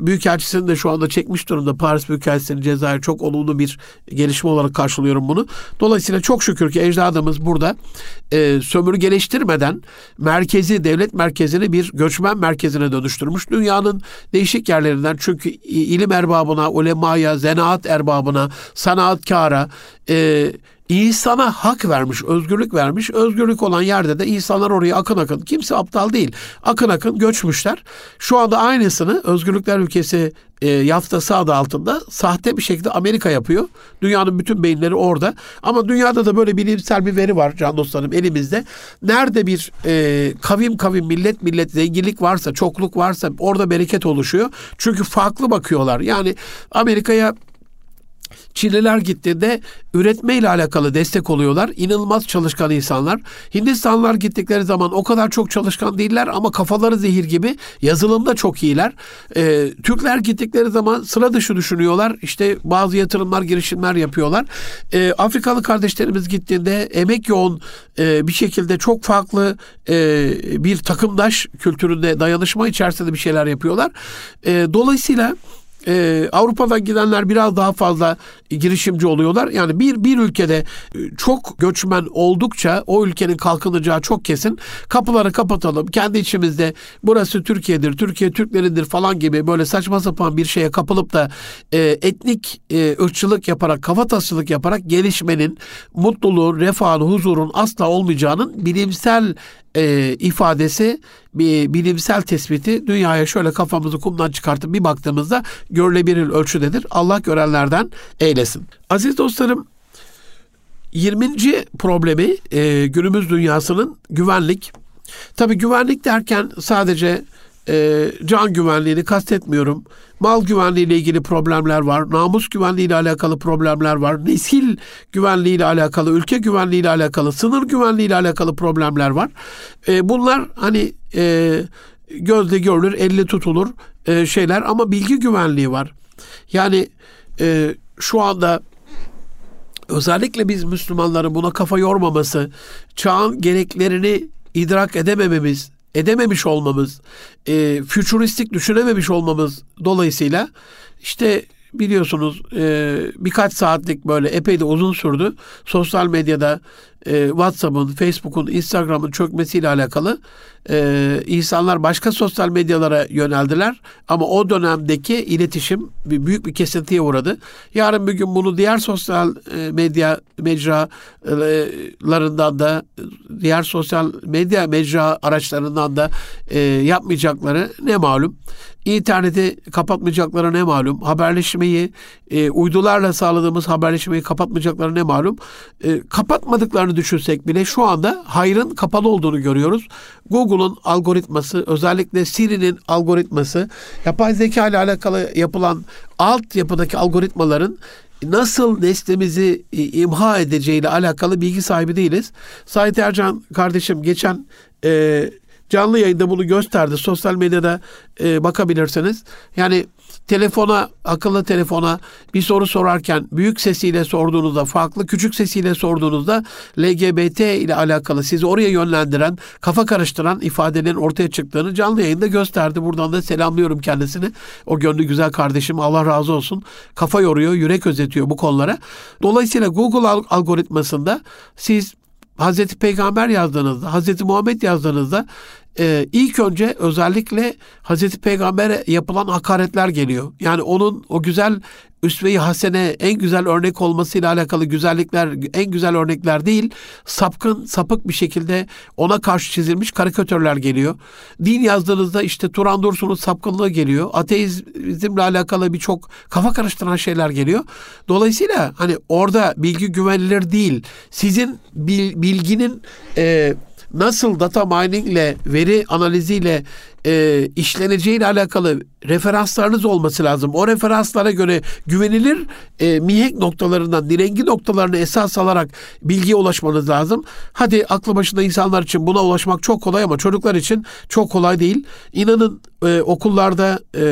Büyükelçisini de şu anda çekmiş durumda. Paris Büyükelçisi'nin Cezayir çok olumlu bir gelişme olarak karşılıyorum bunu. Dolayısıyla çok şükür ki ecdadımız burada e, sömürgeleştirmeden merkezi, devlet merkezini bir göçmen merkezine dönüştürmüş. Dünyanın değişik yerlerinden çünkü ilim erbabına, ulemaya, zenaat erbabına, sanatkara, e, insana hak vermiş, özgürlük vermiş. Özgürlük olan yerde de insanlar oraya akın akın, kimse aptal değil, akın akın göçmüşler. Şu anda aynısını Özgürlükler Ülkesi e, yaftası adı altında sahte bir şekilde Amerika yapıyor. Dünyanın bütün beyinleri orada. Ama dünyada da böyle bilimsel bir veri var can dostlarım elimizde. Nerede bir e, kavim kavim, millet millet zenginlik varsa, çokluk varsa orada bereket oluşuyor. Çünkü farklı bakıyorlar. Yani Amerika'ya Çinliler gittiğinde üretmeyle alakalı destek oluyorlar. İnanılmaz çalışkan insanlar. Hindistanlılar gittikleri zaman o kadar çok çalışkan değiller ama kafaları zehir gibi. Yazılımda çok iyiler. Ee, Türkler gittikleri zaman sıra dışı düşünüyorlar. İşte bazı yatırımlar, girişimler yapıyorlar. Ee, Afrikalı kardeşlerimiz gittiğinde emek yoğun e, bir şekilde çok farklı e, bir takımdaş kültüründe dayanışma içerisinde bir şeyler yapıyorlar. E, dolayısıyla e, Avrupa'dan gidenler biraz daha fazla girişimci oluyorlar. Yani bir bir ülkede e, çok göçmen oldukça o ülkenin kalkınacağı çok kesin. Kapıları kapatalım. Kendi içimizde burası Türkiye'dir, Türkiye Türklerindir falan gibi böyle saçma sapan bir şeye kapılıp da e, etnik e, ırkçılık yaparak, kafatasçılık yaparak gelişmenin, mutluluğun, refahın, huzurun asla olmayacağının bilimsel e, ifadesi, bir bilimsel tespiti dünyaya şöyle kafamızı kumdan çıkartıp bir baktığımızda görülebilir ölçüdedir. Allah görenlerden eylesin. Aziz dostlarım 20. problemi e, günümüz dünyasının güvenlik. Tabi güvenlik derken sadece e, can güvenliğini kastetmiyorum. Mal güvenliği ile ilgili problemler var. Namus güvenliği ile alakalı problemler var. Nesil güvenliği ile alakalı, ülke güvenliği ile alakalı, sınır güvenliği ile alakalı problemler var. E, bunlar hani e, gözle görülür, elle tutulur e, şeyler ama bilgi güvenliği var. Yani e, şu anda özellikle biz Müslümanların buna kafa yormaması, çağın gereklerini idrak edemememiz, edememiş olmamız, e, fütüristik düşünememiş olmamız dolayısıyla işte biliyorsunuz e, birkaç saatlik böyle epey de uzun sürdü. Sosyal medyada e, WhatsApp'ın, Facebook'un, Instagram'ın çökmesiyle alakalı e, insanlar başka sosyal medyalara yöneldiler. Ama o dönemdeki iletişim bir, büyük bir kesintiye uğradı. Yarın bir gün bunu diğer sosyal e, medya mecralarından da diğer sosyal medya mecra araçlarından da e, yapmayacakları ne malum. İnterneti kapatmayacakları ne malum. Haberleşmeyi e, uydularla sağladığımız haberleşmeyi kapatmayacakları ne malum. E, kapatmadıklarını düşünsek bile şu anda hayrın kapalı olduğunu görüyoruz. Google'un algoritması, özellikle Siri'nin algoritması, yapay zeka ile alakalı yapılan alt yapıdaki algoritmaların nasıl neslimizi imha edeceğiyle alakalı bilgi sahibi değiliz. Sait Ercan kardeşim geçen e, canlı yayında bunu gösterdi. Sosyal medyada e, bakabilirsiniz. Yani telefona, akıllı telefona bir soru sorarken büyük sesiyle sorduğunuzda, farklı küçük sesiyle sorduğunuzda LGBT ile alakalı sizi oraya yönlendiren, kafa karıştıran ifadelerin ortaya çıktığını canlı yayında gösterdi. Buradan da selamlıyorum kendisini. O gönlü güzel kardeşim Allah razı olsun. Kafa yoruyor, yürek özetiyor bu konulara. Dolayısıyla Google algoritmasında siz Hazreti Peygamber yazdığınızda, Hazreti Muhammed yazdığınızda e, ilk önce özellikle Hazreti Peygamber'e yapılan hakaretler geliyor. Yani onun o güzel üsve-i hasene en güzel örnek olmasıyla alakalı güzellikler en güzel örnekler değil sapkın sapık bir şekilde ona karşı çizilmiş karikatürler geliyor. Din yazdığınızda işte Turan Dursun'un sapkınlığı geliyor. Ateizmle alakalı birçok kafa karıştıran şeyler geliyor. Dolayısıyla hani orada bilgi güvenilir değil. Sizin bilginin e, nasıl data mining ile veri analiziyle e, işleneceğiyle alakalı referanslarınız olması lazım. O referanslara göre güvenilir e, mihenk noktalarından, direngi noktalarını esas alarak bilgiye ulaşmanız lazım. Hadi aklı başında insanlar için buna ulaşmak çok kolay ama çocuklar için çok kolay değil. İnanın e, okullarda e,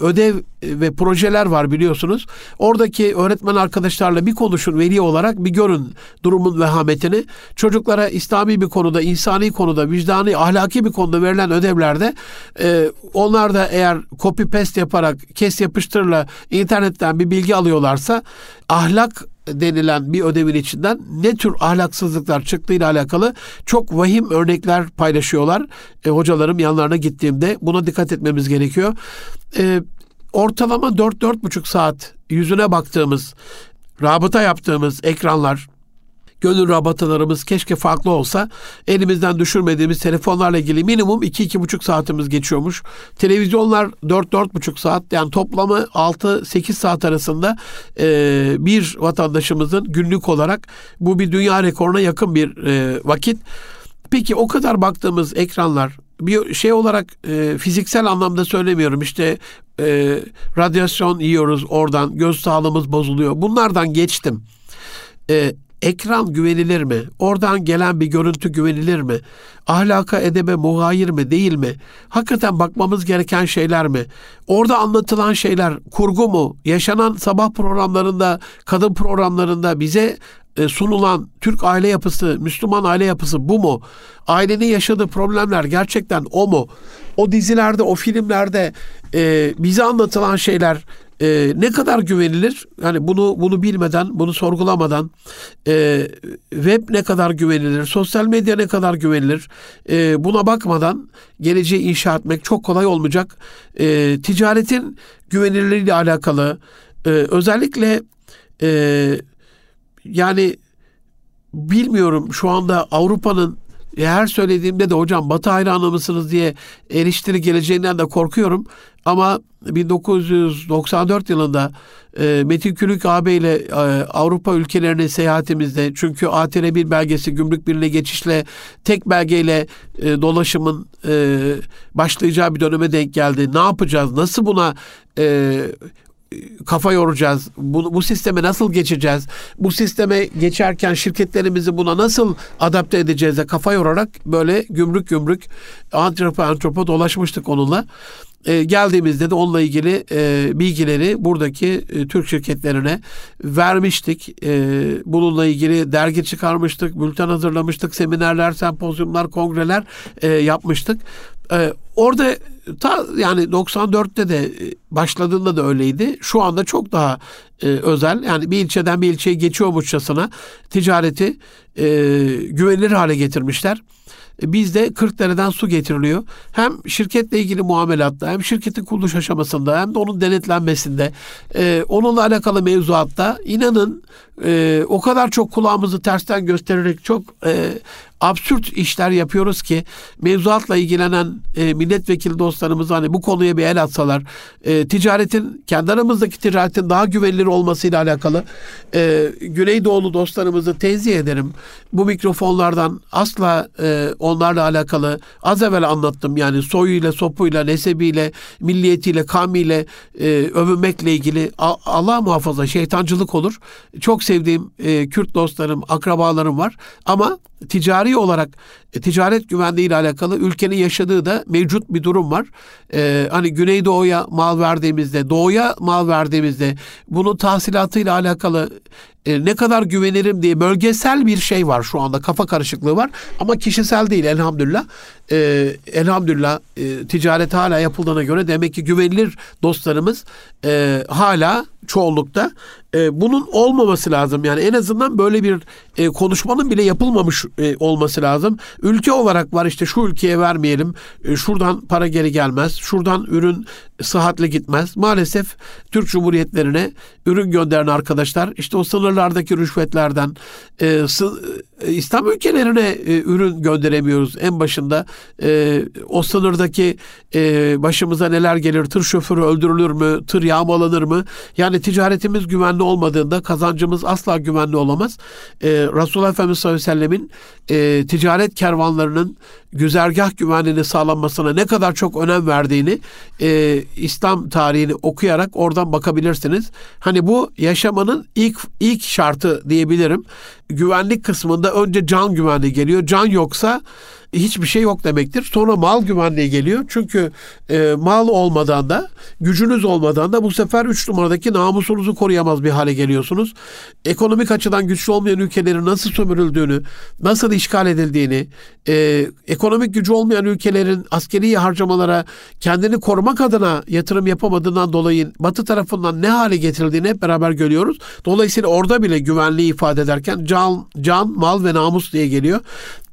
ödev ve projeler var biliyorsunuz. Oradaki öğretmen arkadaşlarla bir konuşun veli olarak bir görün durumun vehametini. Çocuklara İslami bir konuda, insani konuda, vicdani, ahlaki bir konuda verilen ödevlerde e, onlar da eğer copy paste yaparak kes yapıştırla internetten bir bilgi alıyorlarsa ahlak denilen bir ödevin içinden ne tür ahlaksızlıklar çıktığıyla alakalı çok vahim örnekler paylaşıyorlar. E, hocalarım yanlarına gittiğimde buna dikkat etmemiz gerekiyor. E, ortalama 4-4,5 saat yüzüne baktığımız, rabıta yaptığımız ekranlar, gönül rabatalarımız keşke farklı olsa elimizden düşürmediğimiz telefonlarla ilgili minimum 2-2,5 saatimiz geçiyormuş. Televizyonlar 4-4,5 saat yani toplamı 6-8 saat arasında e, bir vatandaşımızın günlük olarak bu bir dünya rekoruna yakın bir e, vakit. Peki o kadar baktığımız ekranlar bir şey olarak e, fiziksel anlamda söylemiyorum işte e, radyasyon yiyoruz oradan göz sağlığımız bozuluyor bunlardan geçtim. E, ekran güvenilir mi? Oradan gelen bir görüntü güvenilir mi? Ahlaka, edebe muhayir mi, değil mi? Hakikaten bakmamız gereken şeyler mi? Orada anlatılan şeyler kurgu mu? Yaşanan sabah programlarında, kadın programlarında bize e, sunulan Türk aile yapısı, Müslüman aile yapısı bu mu? Ailenin yaşadığı problemler gerçekten o mu? O dizilerde, o filmlerde e, bize anlatılan şeyler e, ne kadar güvenilir? Yani bunu bunu bilmeden, bunu sorgulamadan e, web ne kadar güvenilir, sosyal medya ne kadar güvenilir? E, buna bakmadan geleceği inşa etmek çok kolay olmayacak. E, ticaretin güvenilirliğiyle alakalı e, özellikle e, yani bilmiyorum şu anda Avrupa'nın her söylediğimde de hocam Batı hayranı mısınız diye eleştiri geleceğinden de korkuyorum. Ama 1994 yılında e, Metin Külük AB ile e, Avrupa ülkelerine seyahatimizde çünkü ATR1 belgesi gümrük birliğine geçişle tek belgeyle e, dolaşımın e, başlayacağı bir döneme denk geldi. Ne yapacağız? Nasıl buna e, kafa yoracağız? Bu, bu sisteme nasıl geçeceğiz? Bu sisteme geçerken şirketlerimizi buna nasıl adapte edeceğiz de kafa yorarak böyle gümrük gümrük antropo antropo dolaşmıştık onunla. E, geldiğimizde de onunla ilgili e, bilgileri buradaki e, Türk şirketlerine vermiştik. E, bununla ilgili dergi çıkarmıştık, bülten hazırlamıştık, seminerler, sempozyumlar, kongreler e, yapmıştık. E, orada ta yani 94'te de e, başladığında da öyleydi. Şu anda çok daha e, özel. Yani bir ilçeden bir ilçeye geçiyormuşçasına ticareti e, güvenilir hale getirmişler. E, bizde 40 dereden su getiriliyor. Hem şirketle ilgili muamelatta hem şirketin kuruluş aşamasında hem de onun denetlenmesinde e, onunla alakalı mevzuatta inanın e, o kadar çok kulağımızı tersten göstererek çok e, absürt işler yapıyoruz ki mevzuatla ilgilenen e, milletvekili dostlarımız hani bu konuya bir el atsalar e, ticaretin kendi aramızdaki ticaretin daha güvenilir olmasıyla alakalı e, Güneydoğulu dostlarımızı tenzih ederim. Bu mikrofonlardan asla e, onlarla alakalı az evvel anlattım yani soyuyla, sopuyla, nesebiyle, milliyetiyle, kamiyle e, övünmekle ilgili Allah muhafaza şeytancılık olur. Çok sevdiğim e, Kürt dostlarım, akrabalarım var ama ticari olarak e, ticaret güvenliği ile alakalı ülkenin yaşadığı da mevcut bir durum var. E, hani Güneydoğu'ya mal verdiğimizde, Doğu'ya mal verdiğimizde bunun tahsilatıyla alakalı e, ne kadar güvenirim diye bölgesel bir şey var şu anda kafa karışıklığı var ama kişisel değil elhamdülillah. E, elhamdülillah e, ticaret hala yapıldığına göre demek ki güvenilir dostlarımız e, hala çoğunlukta e, bunun olmaması lazım. Yani en azından böyle bir e, konuşmanın bile yapılmamış e, olması lazım. Ülke olarak var işte şu ülkeye vermeyelim, e, şuradan para geri gelmez, şuradan ürün sıhhatli gitmez. Maalesef Türk Cumhuriyetlerine ürün gönderen arkadaşlar işte o sınırlardaki rüşvetlerden e, sı, e, İslam ülkelerine e, ürün gönderemiyoruz en başında. E, o sınırdaki e, başımıza neler gelir, tır şoförü öldürülür mü, tır yağmalanır mı? Yani ticaretimiz güvenli olmadığında kazancımız asla güvenli olamaz. E, Resulullah Efendimiz sallallahu aleyhi ve sellemin e, ticaret kervanlarının güzergah güvenliğini sağlanmasına ne kadar çok önem verdiğini e, İslam tarihini okuyarak oradan bakabilirsiniz. Hani bu yaşamanın ilk ilk şartı diyebilirim. Güvenlik kısmında önce can güvenliği geliyor. Can yoksa hiçbir şey yok demektir. Sonra mal güvenliği geliyor. Çünkü e, mal olmadan da gücünüz olmadan da bu sefer üç numaradaki namusunuzu koruyamaz bir hale geliyorsunuz. Ekonomik açıdan güçlü olmayan ülkelerin nasıl sömürüldüğünü, nasıl işgal edildiğini, e, ekonomik gücü olmayan ülkelerin askeri harcamalara kendini korumak adına yatırım yapamadığından dolayı Batı tarafından ne hale getirildiğini hep beraber görüyoruz. Dolayısıyla orada bile güvenliği ifade ederken can, can, mal ve namus diye geliyor.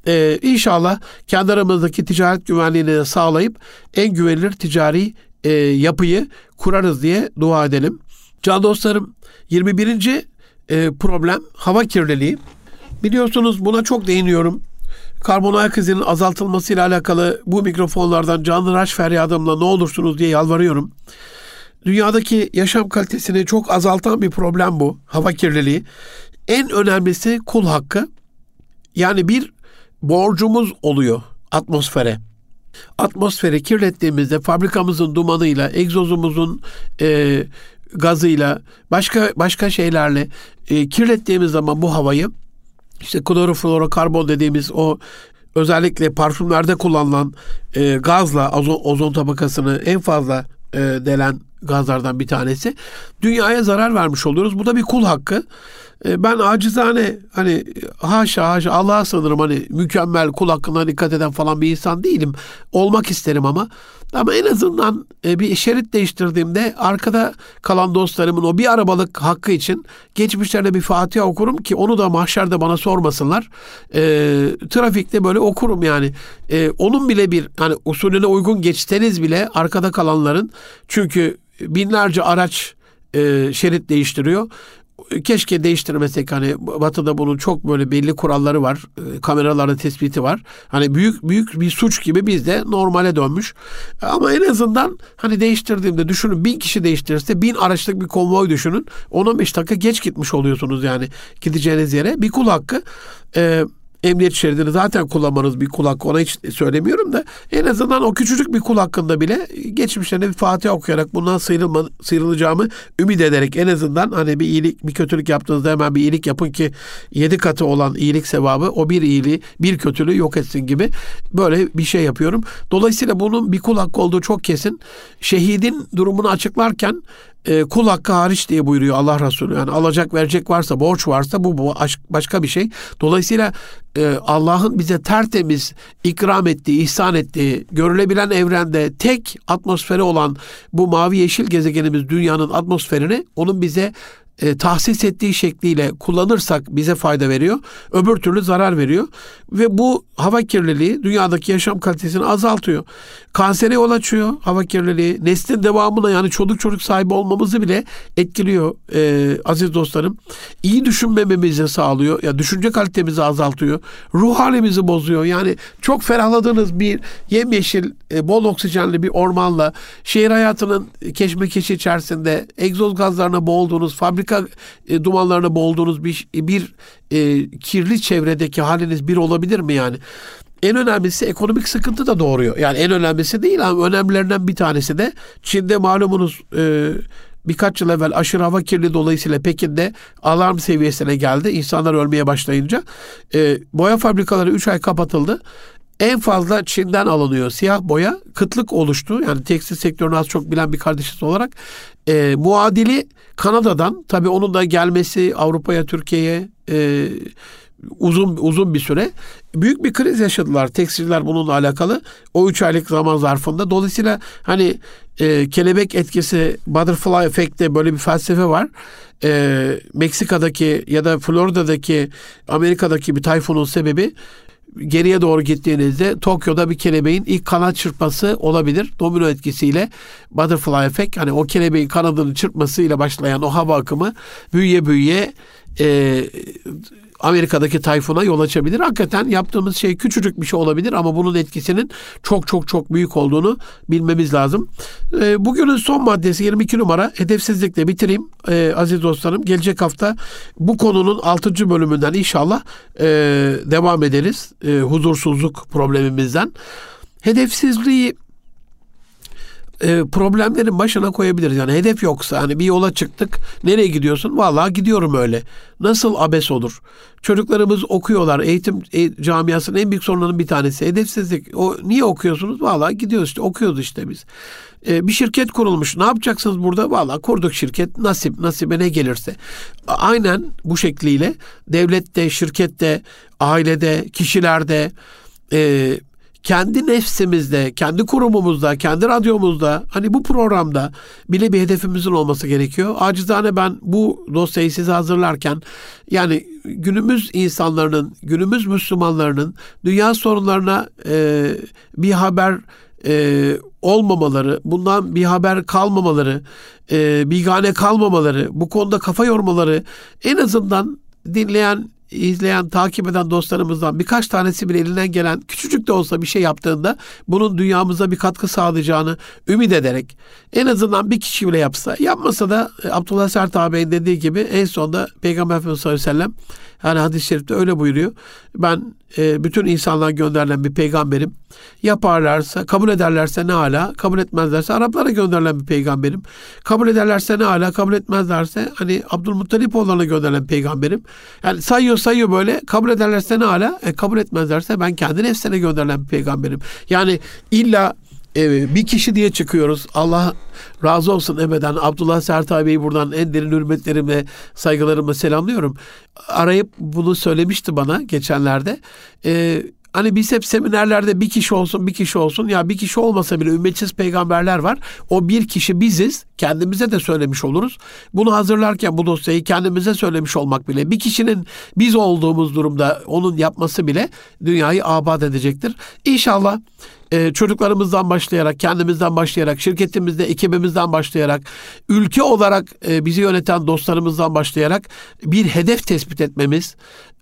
Ee, inşallah kendi aramızdaki ticaret güvenliğini de sağlayıp en güvenilir ticari e, yapıyı kurarız diye dua edelim. Can dostlarım 21. E, problem hava kirliliği. Biliyorsunuz buna çok değiniyorum. Karbon ayak izinin azaltılmasıyla alakalı bu mikrofonlardan canlı raş feryadımla ne olursunuz diye yalvarıyorum. Dünyadaki yaşam kalitesini çok azaltan bir problem bu. Hava kirliliği. En önemlisi kul hakkı. Yani bir borcumuz oluyor atmosfere. Atmosferi kirlettiğimizde fabrikamızın dumanıyla, egzozumuzun e, gazıyla, başka başka şeylerle e, kirlettiğimiz zaman bu havayı işte kloroflorokarbon dediğimiz o özellikle parfümlerde kullanılan e, gazla ozon, ozon tabakasını en fazla e, delen gazlardan bir tanesi. Dünyaya zarar vermiş oluyoruz. Bu da bir kul hakkı. E, ben acizane hani haşa haşa Allah'a sanırım hani mükemmel kul hakkına dikkat eden falan bir insan değilim. Olmak isterim ama. Ama en azından e, bir şerit değiştirdiğimde arkada kalan dostlarımın o bir arabalık hakkı için geçmişlerine bir Fatiha okurum ki onu da mahşerde bana sormasınlar. E, trafikte böyle okurum yani. E, onun bile bir hani usulüne uygun geçseniz bile arkada kalanların çünkü binlerce araç e, şerit değiştiriyor keşke değiştirmesek hani Batı'da bunun çok böyle belli kuralları var. E, kameralarda tespiti var. Hani büyük büyük bir suç gibi bizde normale dönmüş. Ama en azından hani değiştirdiğimde düşünün bin kişi değiştirirse bin araçlık bir konvoy düşünün. 10-15 dakika geç gitmiş oluyorsunuz yani gideceğiniz yere. Bir kul hakkı. Ee, emniyet şeridini zaten kullanmanız bir kul hakkı ona hiç söylemiyorum da en azından o küçücük bir kul hakkında bile geçmişlerine bir Fatiha okuyarak bundan sıyrılma, sıyrılacağımı ümit ederek en azından hani bir iyilik bir kötülük yaptığınızda hemen bir iyilik yapın ki yedi katı olan iyilik sevabı o bir iyiliği bir kötülüğü yok etsin gibi böyle bir şey yapıyorum. Dolayısıyla bunun bir kul hakkı olduğu çok kesin. Şehidin durumunu açıklarken e, kul hakkı hariç diye buyuruyor Allah Resulü. Yani alacak verecek varsa, borç varsa bu, bu başka bir şey. Dolayısıyla e, Allah'ın bize tertemiz ikram ettiği, ihsan ettiği, görülebilen evrende tek atmosferi olan bu mavi yeşil gezegenimiz dünyanın atmosferini onun bize e, tahsis ettiği şekliyle kullanırsak bize fayda veriyor. Öbür türlü zarar veriyor. Ve bu hava kirliliği dünyadaki yaşam kalitesini azaltıyor. Kansere yol açıyor hava kirliliği. Neslin devamına yani çocuk çocuk sahibi olmamızı bile etkiliyor e, aziz dostlarım. İyi düşünmememizi sağlıyor. Ya düşünce kalitemizi azaltıyor. Ruh halimizi bozuyor. Yani çok ferahladığınız bir yemyeşil, e, bol oksijenli bir ormanla şehir hayatının keşmekeşi içerisinde egzoz gazlarına boğulduğunuz fabrika fabrika e, dumanlarına boğulduğunuz bir, bir e, kirli çevredeki haliniz bir olabilir mi yani? En önemlisi ekonomik sıkıntı da doğuruyor. Yani en önemlisi değil ama önemlilerinden bir tanesi de Çin'de malumunuz e, birkaç yıl evvel aşırı hava kirliliği dolayısıyla Pekin'de alarm seviyesine geldi. İnsanlar ölmeye başlayınca e, boya fabrikaları 3 ay kapatıldı. En fazla Çin'den alınıyor siyah boya. Kıtlık oluştu. Yani tekstil sektörünü az çok bilen bir kardeşiz olarak. E, muadili Kanada'dan tabii onun da gelmesi Avrupa'ya, Türkiye'ye e, uzun uzun bir süre büyük bir kriz yaşadılar tekstilciler bununla alakalı o üç aylık zaman zarfında. Dolayısıyla hani e, kelebek etkisi butterfly efekte böyle bir felsefe var. E, Meksika'daki ya da Florida'daki Amerika'daki bir tayfunun sebebi geriye doğru gittiğinizde Tokyo'da bir kelebeğin ilk kanat çırpması olabilir. Domino etkisiyle butterfly efekt hani o kelebeğin kanadını çırpmasıyla başlayan o hava akımı büyüye büyüye e, Amerika'daki tayfuna yol açabilir. Hakikaten yaptığımız şey küçücük bir şey olabilir ama bunun etkisinin çok çok çok büyük olduğunu bilmemiz lazım. E, bugünün son maddesi 22 numara hedefsizlikle bitireyim e, aziz dostlarım. Gelecek hafta bu konunun 6. bölümünden inşallah e, devam ederiz. E, huzursuzluk problemimizden. Hedefsizliği e, problemlerin başına koyabiliriz. Yani hedef yoksa hani bir yola çıktık. Nereye gidiyorsun? Vallahi gidiyorum öyle. Nasıl abes olur? Çocuklarımız okuyorlar. Eğitim e, camiasının en büyük sorunlarının bir tanesi hedefsizlik. O niye okuyorsunuz? Vallahi gidiyoruz işte okuyoruz işte biz. E, bir şirket kurulmuş. Ne yapacaksınız burada? Vallahi kurduk şirket. Nasip, nasibe ne gelirse. Aynen bu şekliyle devlette, şirkette, ailede, kişilerde, e, kendi nefsimizde, kendi kurumumuzda, kendi radyomuzda hani bu programda bile bir hedefimizin olması gerekiyor. Acizane ben bu dosyayı size hazırlarken yani günümüz insanların, günümüz Müslümanlarının dünya sorunlarına e, bir haber e, olmamaları, bundan bir haber kalmamaları, e, bigane kalmamaları, bu konuda kafa yormaları en azından dinleyen izleyen, takip eden dostlarımızdan birkaç tanesi bile elinden gelen küçücük de olsa bir şey yaptığında bunun dünyamıza bir katkı sağlayacağını ümit ederek en azından bir kişi bile yapsa, yapmasa da e, Abdullah Sert ağabeyin dediği gibi en sonunda Peygamber Efendimiz sallallahu aleyhi ve sellem yani hadis-i şerifte öyle buyuruyor. Ben e, bütün insanlığa gönderilen bir peygamberim. Yaparlarsa, kabul ederlerse ne ala, kabul etmezlerse Araplara gönderilen bir peygamberim. Kabul ederlerse ne ala, kabul etmezlerse hani Abdülmuttalip oğullarına gönderilen peygamberim. Yani sayıyor sayıyor böyle kabul ederlerse ne ala, e, kabul etmezlerse ben kendi nefsine gönderilen bir peygamberim. Yani illa e, bir kişi diye çıkıyoruz. Allah razı olsun ebeden. Abdullah Sertay Bey'i buradan en derin hürmetlerimle, saygılarımla selamlıyorum. Arayıp bunu söylemişti bana geçenlerde. Ee, Hani biz hep seminerlerde bir kişi olsun bir kişi olsun ya bir kişi olmasa bile ümmetsiz peygamberler var. O bir kişi biziz. Kendimize de söylemiş oluruz. Bunu hazırlarken bu dosyayı kendimize söylemiş olmak bile bir kişinin biz olduğumuz durumda onun yapması bile dünyayı abad edecektir. İnşallah e, çocuklarımızdan başlayarak, kendimizden başlayarak, şirketimizde, ekibimizden başlayarak, ülke olarak e, bizi yöneten dostlarımızdan başlayarak bir hedef tespit etmemiz,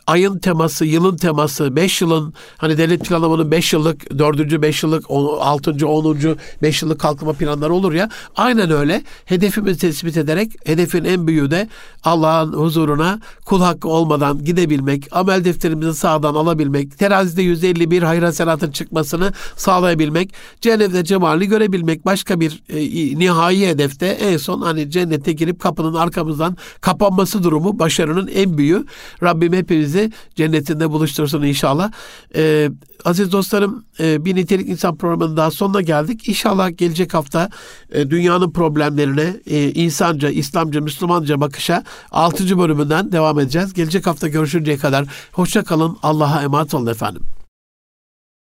ayın teması, yılın teması, 5 yılın hani devlet planlamanın 5 yıllık, 4. 5 yıllık, 6. 10. 5 yıllık kalkınma planları olur ya. Aynen öyle. Hedefimizi tespit ederek hedefin en büyüğü de Allah'ın huzuruna kul hakkı olmadan gidebilmek, amel defterimizi sağdan alabilmek, terazide 151 hayır hasenatın çıkmasını sağlayabilmek, cennette cemalini görebilmek, başka bir e, nihai hedefte en son hani cennete girip kapının arkamızdan kapanması durumu başarının en büyüğü. Rabbim hepimizi cennetinde buluştursun inşallah. Ee, aziz dostlarım e, bir nitelik insan programının daha sonuna geldik. İnşallah gelecek hafta e, dünyanın problemlerine e, insanca, İslamca, Müslümanca bakışa 6. bölümünden devam edeceğiz. Gelecek hafta görüşünceye kadar hoşça kalın. Allah'a emanet olun efendim.